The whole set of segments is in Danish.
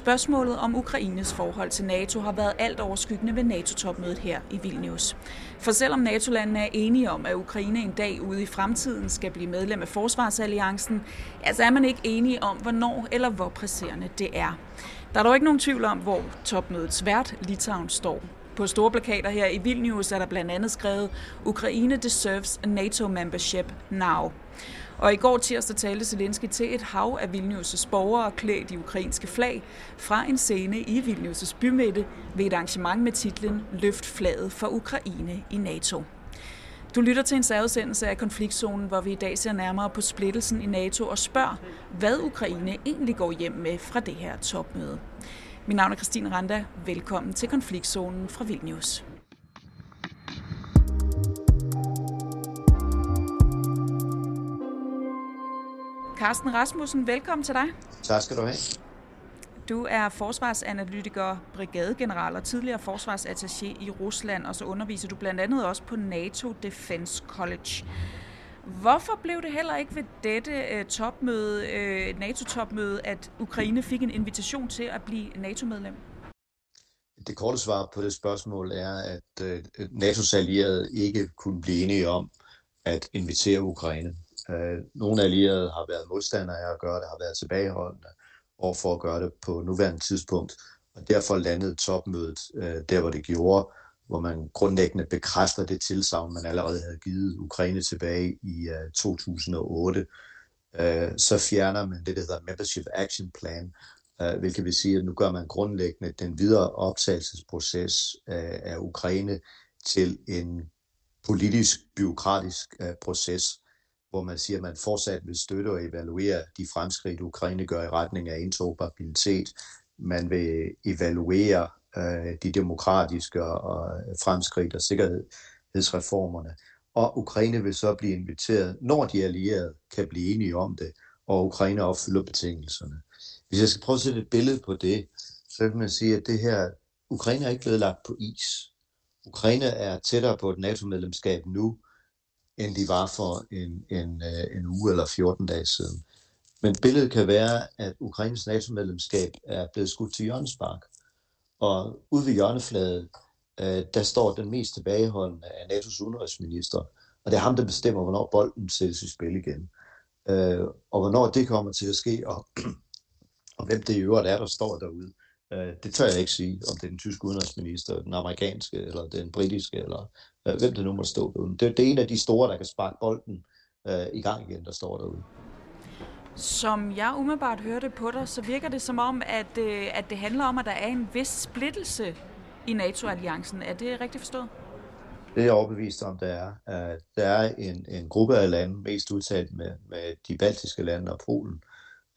Spørgsmålet om Ukraines forhold til NATO har været alt overskyggende ved NATO-topmødet her i Vilnius. For selvom NATO-landene er enige om, at Ukraine en dag ude i fremtiden skal blive medlem af Forsvarsalliancen, altså er man ikke enige om, hvornår eller hvor presserende det er. Der er dog ikke nogen tvivl om, hvor topmødets vært Litauen står. På store plakater her i Vilnius er der blandt andet skrevet, Ukraine deserves a NATO membership now. Og i går tirsdag talte Zelensky til et hav af Vilnius' borgere klædt i ukrainske flag fra en scene i Vilnius' bymidte ved et arrangement med titlen Løft flaget for Ukraine i NATO. Du lytter til en særudsendelse af konfliktzonen, hvor vi i dag ser nærmere på splittelsen i NATO og spørger, hvad Ukraine egentlig går hjem med fra det her topmøde. Mit navn er Christine Randa. Velkommen til konfliktzonen fra Vilnius. Carsten Rasmussen, velkommen til dig. Tak skal du have. Du er forsvarsanalytiker, brigadegeneral og tidligere forsvarsattaché i Rusland, og så underviser du blandt andet også på NATO Defense College. Hvorfor blev det heller ikke ved dette øh, topmøde, øh, NATO-topmøde, at Ukraine fik en invitation til at blive NATO-medlem? Det korte svar på det spørgsmål er, at øh, NATO's allierede ikke kunne blive enige om at invitere Ukraine. Nogle allierede har været modstandere af at gøre det, har været tilbageholdende over for at gøre det på nuværende tidspunkt, og derfor landede topmødet der, hvor det gjorde, hvor man grundlæggende bekræfter det tilsagn, man allerede havde givet Ukraine tilbage i uh, 2008. Uh, så fjerner man det, der hedder Membership Action Plan, uh, hvilket vil sige, at nu gør man grundlæggende den videre optagelsesproces uh, af Ukraine til en politisk, byråkratisk uh, øh, proces, hvor man siger, at man fortsat vil støtte og evaluere de fremskridt, Ukraine gør i retning af interoperabilitet. Man vil evaluere øh, de demokratiske og fremskridt og sikkerhedsreformerne. Og Ukraine vil så blive inviteret, når de allierede kan blive enige om det, og Ukraine opfylder betingelserne. Hvis jeg skal prøve at sætte et billede på det, så kan man sige, at det her, Ukraine er ikke blevet lagt på is. Ukraine er tættere på et NATO-medlemskab nu, end de var for en, en, øh, en uge eller 14 dage siden. Men billedet kan være, at Ukraines NATO-medlemskab er blevet skudt til hjørnespark. Og ude ved hjørnefladen, øh, der står den mest tilbageholdende af NATO's udenrigsminister. Og det er ham, der bestemmer, hvornår bolden sættes i spil igen. Øh, og hvornår det kommer til at ske, og, og hvem det i øvrigt er, der står derude. Øh, det tør jeg ikke sige, om det er den tyske udenrigsminister, den amerikanske, eller den britiske, eller øh, hvem det nu må stå derude. Det, det er en af de store, der kan sparke bolden øh, i gang igen, der står derude. Som jeg umiddelbart hørte på dig, så virker det som om, at, øh, at det handler om, at der er en vis splittelse i NATO-alliancen. Er det rigtigt forstået? Det er jeg overbevist om, der er. Øh, der er en, en gruppe af lande, mest udtalt med, med de baltiske lande og Polen,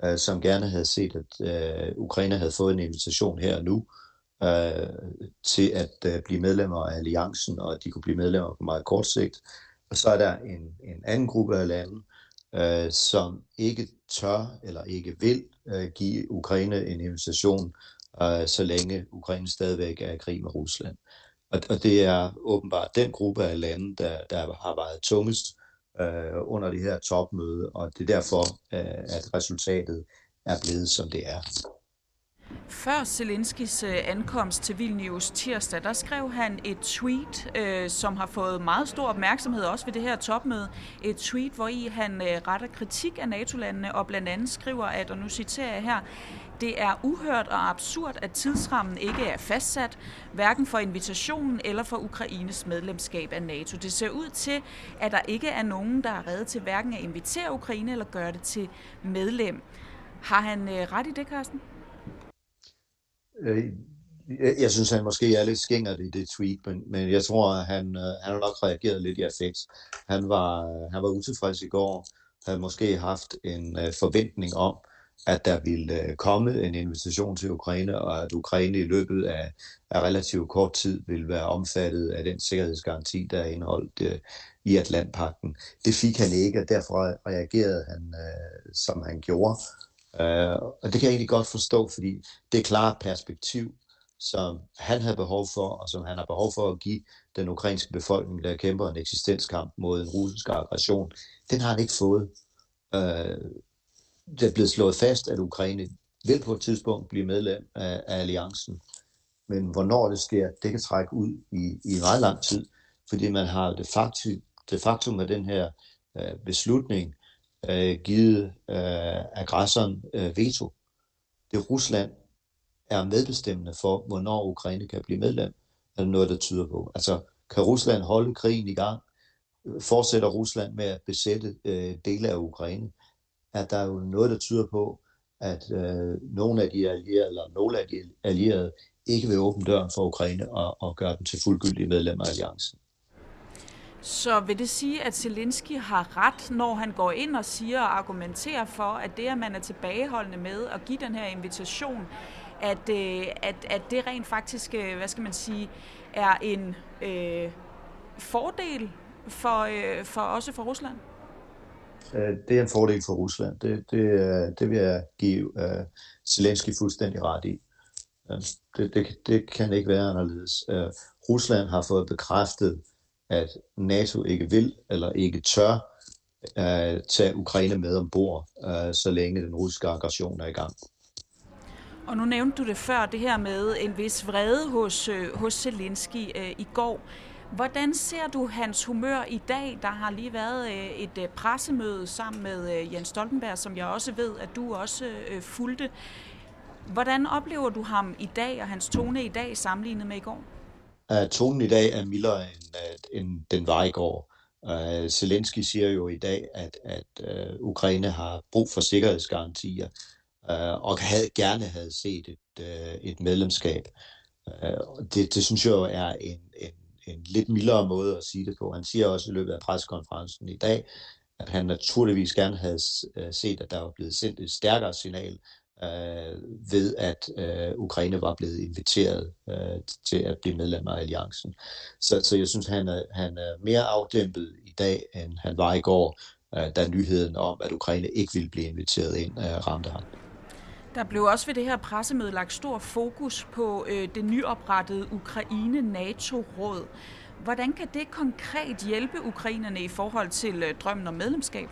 øh, som gerne havde set, at øh, Ukraine havde fået en invitation her og nu øh, til at øh, blive medlemmer af alliancen, og at de kunne blive medlemmer på meget kort sigt. Og så er der en, en anden gruppe af lande, øh, som ikke tør eller ikke vil øh, give Ukraine en invitation, øh, så længe Ukraine stadigvæk er i krig med Rusland. Og, og det er åbenbart den gruppe af lande, der, der har været tungest øh, under det her topmøde, og det er derfor, øh, at resultatet er blevet, som det er. Før Zelenskis øh, ankomst til Vilnius tirsdag, der skrev han et tweet, øh, som har fået meget stor opmærksomhed også ved det her topmøde. Et tweet, hvor i han øh, retter kritik af NATO-landene og blandt andet skriver, at, og nu citerer jeg her, det er uhørt og absurd, at tidsrammen ikke er fastsat, hverken for invitationen eller for Ukraines medlemskab af NATO. Det ser ud til, at der ikke er nogen, der er reddet til hverken at invitere Ukraine eller gøre det til medlem. Har han øh, ret i det, Carsten? Øh, jeg, synes, han måske er lidt skængert i det tweet, men, men jeg tror, at han, øh, han har nok reageret lidt i affekt. Han var, øh, han var utilfreds i går, havde måske haft en øh, forventning om, at der ville øh, komme en invitation til Ukraine, og at Ukraine i løbet af, af relativt kort tid ville være omfattet af den sikkerhedsgaranti, der er indeholdt øh, i Atlantpakten. Det fik han ikke, og derfor reagerede han, øh, som han gjorde. Uh, og det kan jeg egentlig godt forstå, fordi det er klart perspektiv, som han havde behov for, og som han har behov for at give den ukrainske befolkning, der kæmper en eksistenskamp mod en russisk aggression. Den har han ikke fået. Uh, det er blevet slået fast, at Ukraine vil på et tidspunkt blive medlem af, af alliancen. Men hvornår det sker, det kan trække ud i, i meget lang tid, fordi man har det faktum, det faktum med den her øh, beslutning øh, givet øh, aggressoren øh, veto. Det Rusland er medbestemmende for, hvornår Ukraine kan blive medlem, er noget, der tyder på. Altså, kan Rusland holde krigen i gang? Fortsætter Rusland med at besætte øh, dele af Ukraine? Er der jo noget, der tyder på, at øh, nogle af de allierede, eller nogle af de allierede, ikke vil åbne døren for Ukraine og, og gøre dem til fuldgyldige medlemmer af alliancen. Så vil det sige, at Zelensky har ret, når han går ind og siger og argumenterer for, at det, at man er tilbageholdende med at give den her invitation, at, øh, at, at det rent faktisk, øh, hvad skal man sige, er en øh, fordel for, øh, for også for Rusland? Øh, det er en fordel for Rusland. Det, det, det vil jeg give uh, Zelensky fuldstændig ret i. Det, det, det kan ikke være anderledes. Uh, Rusland har fået bekræftet, at NATO ikke vil eller ikke tør uh, tage Ukraine med ombord, uh, så længe den russiske aggression er i gang. Og nu nævnte du det før, det her med en vis vrede hos, øh, hos Zelensky uh, i går. Hvordan ser du hans humør i dag? Der har lige været et pressemøde sammen med Jens Stoltenberg, som jeg også ved, at du også fulgte. Hvordan oplever du ham i dag og hans tone i dag sammenlignet med i går? Uh, tonen i dag er mildere end, øh, end den var i går. Uh, Zelensky siger jo i dag, at, at uh, Ukraine har brug for sikkerhedsgarantier, uh, og havde, gerne havde set et, uh, et medlemskab. Uh, det, det synes jeg jo er en, en en lidt mildere måde at sige det på. Han siger også i løbet af pressekonferencen i dag, at han naturligvis gerne havde set, at der var blevet sendt et stærkere signal øh, ved, at øh, Ukraine var blevet inviteret øh, til at blive medlem af alliancen. Så, så jeg synes, han er, han er mere afdæmpet i dag, end han var i går, øh, da nyheden om, at Ukraine ikke ville blive inviteret ind, øh, ramte ham. Der blev også ved det her pressemøde lagt stor fokus på øh, det nyoprettede Ukraine-NATO-råd. Hvordan kan det konkret hjælpe ukrainerne i forhold til øh, drømmen om medlemskab?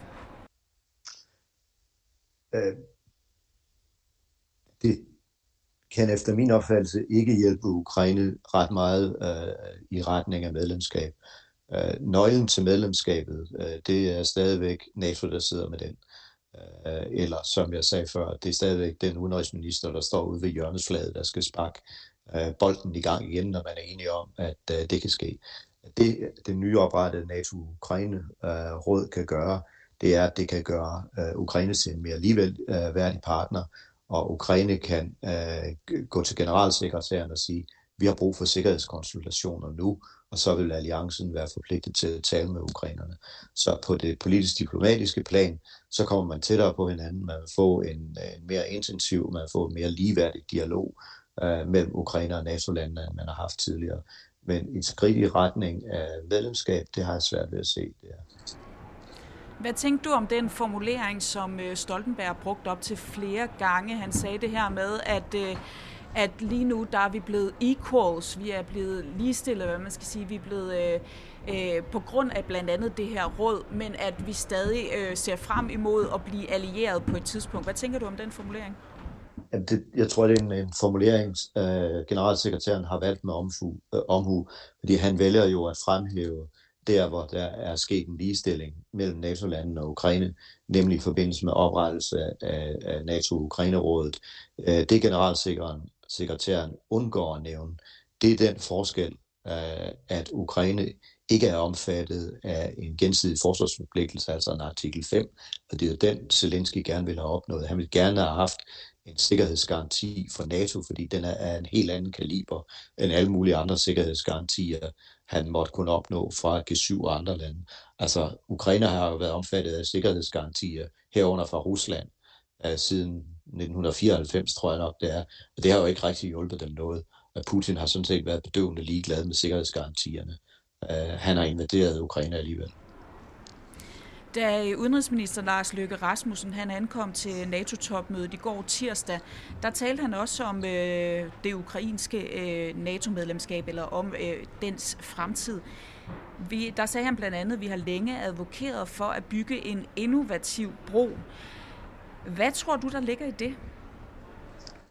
Øh, det kan efter min opfattelse ikke hjælpe Ukraine ret meget øh, i retning af medlemskab. Øh, nøglen til medlemskabet, øh, det er stadigvæk NATO, der sidder med den. Øh, eller som jeg sagde før, det er stadigvæk den udenrigsminister, der står ude ved hjørnesfladet, der skal sparke øh, bolden i gang igen, når man er enige om, at øh, det kan ske. Det, det nyoprettede NATO-Ukraine-råd øh, kan gøre, det er, at det kan gøre øh, Ukraine til en mere alligevel øh, værdig partner, og Ukraine kan øh, gå til generalsekretæren og sige, vi har brug for sikkerhedskonsultationer nu, og så vil alliancen være forpligtet til at tale med ukrainerne. Så på det politisk-diplomatiske plan, så kommer man tættere på hinanden, man vil få en, en mere intensiv, man vil få en mere ligeværdig dialog øh, mellem Ukraine og NATO-landene, end man har haft tidligere. Men et skridt i retning af medlemskab, det har jeg svært ved at se. Det er. Hvad tænkte du om den formulering, som øh, Stoltenberg brugte op til flere gange? Han sagde det her med, at øh, at lige nu der er vi blevet equals, vi er blevet ligestillet, hvad man skal sige, vi er blevet øh, øh, på grund af blandt andet det her råd, men at vi stadig øh, ser frem imod at blive allieret på et tidspunkt. Hvad tænker du om den formulering? Det, jeg tror, det er en, en formulering, øh, generalsekretæren har valgt med omhu, øh, omhu, fordi han vælger jo at fremhæve der, hvor der er sket en ligestilling mellem NATO-landene og Ukraine, nemlig i forbindelse med oprettelse af, af NATO-Ukraine-rådet. Øh, det generalsekretæren sekretæren undgår at nævne, det er den forskel, øh, at Ukraine ikke er omfattet af en gensidig forsvarsforpligtelse, altså en artikel 5, og det er jo den, Zelensky gerne vil have opnået. Han vil gerne have haft en sikkerhedsgaranti for NATO, fordi den er af en helt anden kaliber end alle mulige andre sikkerhedsgarantier, han måtte kunne opnå fra G7 og andre lande. Altså, Ukraine har jo været omfattet af sikkerhedsgarantier herunder fra Rusland uh, siden 1994, tror jeg nok det er. Og det har jo ikke rigtig hjulpet dem noget. Putin har sådan set været bedøvende ligeglad med sikkerhedsgarantierne. Uh, han har invaderet Ukraine alligevel. Da udenrigsminister Lars Løkke Rasmussen han ankom til NATO-topmødet i går tirsdag, der talte han også om øh, det ukrainske øh, NATO-medlemskab, eller om øh, dens fremtid. Vi, der sagde han blandt andet, at vi har længe advokeret for at bygge en innovativ bro. Hvad tror du, der ligger i det?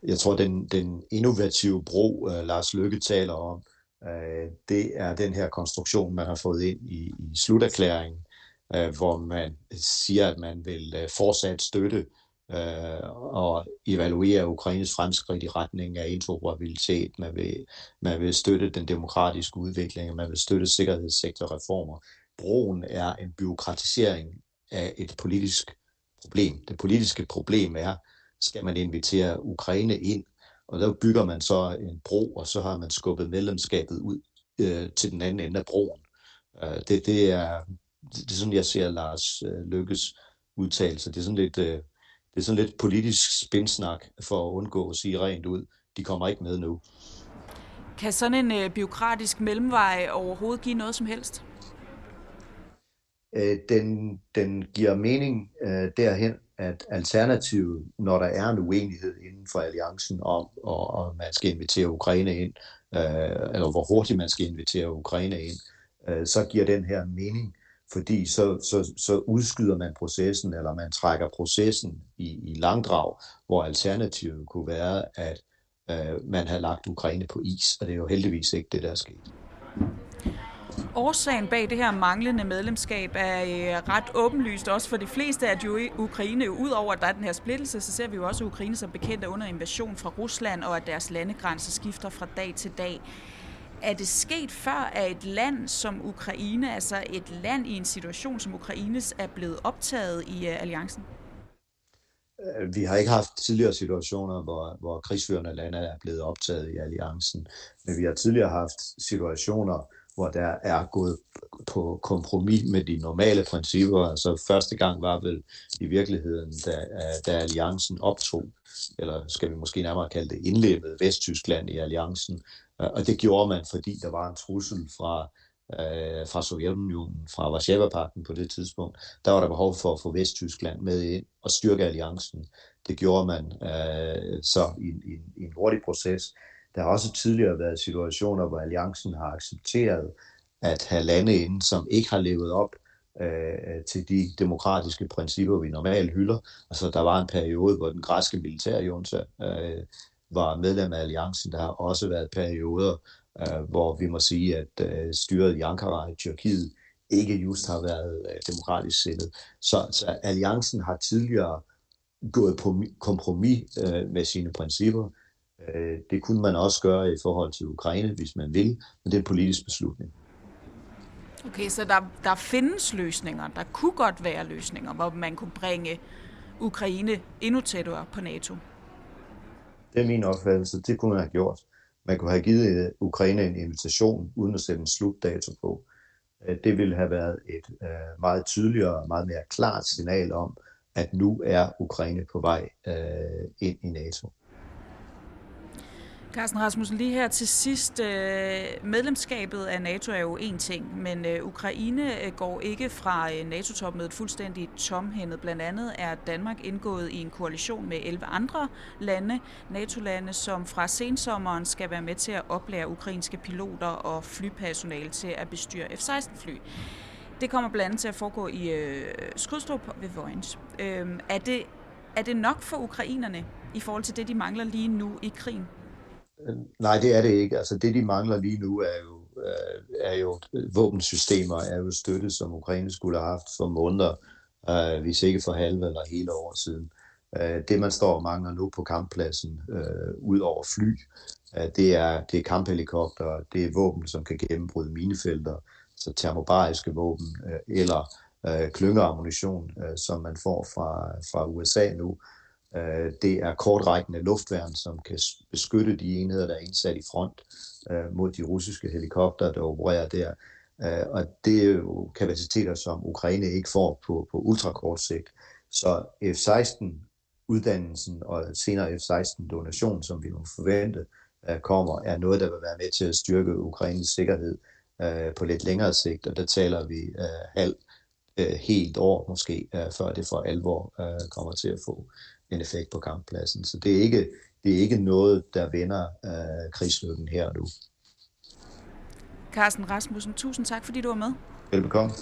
jeg tror, den, den innovative bro, øh, Lars Lykke taler om, øh, det er den her konstruktion, man har fået ind i, i sluterklæringen, øh, hvor man siger, at man vil øh, fortsat støtte øh, og evaluere Ukraines fremskridt i retning af interoperabilitet. Man vil, man vil støtte den demokratiske udvikling, man vil støtte sikkerhedssektorreformer. Broen er en byråkratisering af et politisk problem. Det politiske problem er, skal man invitere Ukraine ind, og der bygger man så en bro, og så har man skubbet medlemskabet ud øh, til den anden ende af broen. Øh, det, det, er, det er sådan, jeg ser Lars øh, Lykkes udtalelse. Det er sådan lidt, øh, det er sådan lidt politisk spinsnak for at undgå at sige rent ud, de kommer ikke med nu. Kan sådan en øh, biokratisk mellemvej overhovedet give noget som helst? Øh, den, den giver mening øh, derhen, at alternativet, når der er en uenighed inden for alliancen om, og, og man skal invitere Ukraine ind, øh, eller hvor hurtigt man skal invitere Ukraine ind, øh, så giver den her mening, fordi så, så, så udskyder man processen, eller man trækker processen i, i langdrag, hvor alternativet kunne være, at øh, man havde lagt Ukraine på is, og det er jo heldigvis ikke det, der er sket. Årsagen bag det her manglende medlemskab er øh, ret åbenlyst også for de fleste, at jo Ukraine, udover at der er den her splittelse, så ser vi jo også, at Ukraine som bekendt er under invasion fra Rusland, og at deres landegrænser skifter fra dag til dag. Er det sket før, at et land som Ukraine, altså et land i en situation som Ukraines, er blevet optaget i øh, alliancen? Øh, vi har ikke haft tidligere situationer, hvor, hvor krigsførende lande er blevet optaget i alliancen, men vi har tidligere haft situationer, hvor der er gået på kompromis med de normale principper. Altså første gang var vel i virkeligheden, da, da alliancen optog, eller skal vi måske nærmere kalde det indlemmede Vesttyskland i alliancen. Øh, og det gjorde man, fordi der var en trussel fra, øh, fra Sovjetunionen, fra Varsjava-pakten på det tidspunkt. Der var der behov for at få Vesttyskland med ind og styrke alliancen. Det gjorde man øh, så i, i, i en hurtig proces. Der har også tidligere været situationer, hvor alliancen har accepteret at have lande inde, som ikke har levet op øh, til de demokratiske principper, vi normalt hylder. Altså, der var en periode, hvor den græske militærjunta øh, var medlem af alliancen. Der har også været perioder, øh, hvor vi må sige, at øh, styret i Ankara i Tyrkiet ikke just har været øh, demokratisk sindet. Så, så alliancen har tidligere gået på kompromis øh, med sine principper. Øh, det kunne man også gøre i forhold til Ukraine, hvis man vil, men det er en politisk beslutning. Okay, så der, der findes løsninger. Der kunne godt være løsninger, hvor man kunne bringe Ukraine endnu tættere på NATO. Det er min opfattelse. Det kunne man have gjort. Man kunne have givet øh, Ukraine en invitation, uden at sætte en slutdato på. Øh, det ville have været et meget tydeligere og meget mere klart signal om, at nu er Ukraine på vej ind i NATO. Carsten Rasmussen, lige her til sidst. Øh, medlemskabet af NATO er jo en ting, men øh, Ukraine øh, går ikke fra NATO-topmødet fuldstændig tomhændet. Blandt andet er Danmark indgået i en koalition med 11 andre lande, NATO-lande, som fra sensommeren skal være med til at oplære ukrainske piloter og flypersonale til at bestyre F-16-fly. Det kommer blandt andet til at foregå i øh, Skrydstrup ved Vojens. Øh, er, det, er det nok for ukrainerne i forhold til det, de mangler lige nu i krigen? Nej, det er det ikke. Altså det, de mangler lige nu, er jo, øh, er jo øh, våbensystemer, er jo støtte, som Ukraine skulle have haft for måneder, øh, hvis ikke for halve eller hele år siden. Øh, det, man står og mangler nu på kamppladsen, øh, ud over fly, øh, det, er, det er kamphelikopter, det er våben, som kan gennembryde minefelter, så termobariske våben, øh, eller øh, klyngeammunition, øh, som man får fra, fra USA nu, Øh, Øh, det er kortrækkende luftværn, som kan beskytte de enheder, der er indsat i front øh, mod de russiske helikopter, der opererer der. Øh, og det er jo kapaciteter, som Ukraine ikke får på, på ultrakort sigt. Så F-16 uddannelsen og senere F-16-donation, som vi må forvente øh, kommer, er noget, der vil være med til at styrke Ukraines sikkerhed øh, på lidt længere sigt, og der taler vi halv, helt år måske, før det for alvor kommer til at få en effekt på kamppladsen. Så det er ikke, det er ikke noget, der vender øh, krigslykken her og nu. Carsten Rasmussen, tusind tak, fordi du var med. Velbekomme.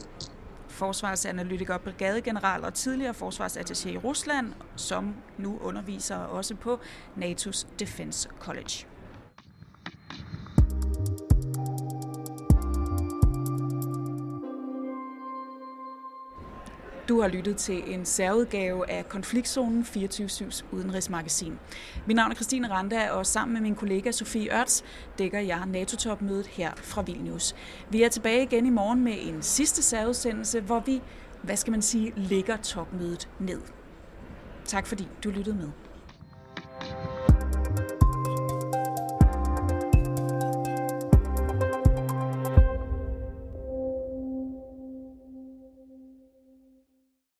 forsvarsanalytiker, brigadegeneral og tidligere forsvarsattaché i Rusland, som nu underviser også på NATO's Defense College. Du har lyttet til en særudgave af Konfliktzonen 24-7's udenrigsmagasin. Mit navn er Christine Randa, og sammen med min kollega Sofie Ørts dækker jeg NATO-topmødet her fra Vilnius. Vi er tilbage igen i morgen med en sidste særudsendelse, hvor vi, hvad skal man sige, lægger topmødet ned. Tak fordi du lyttede med.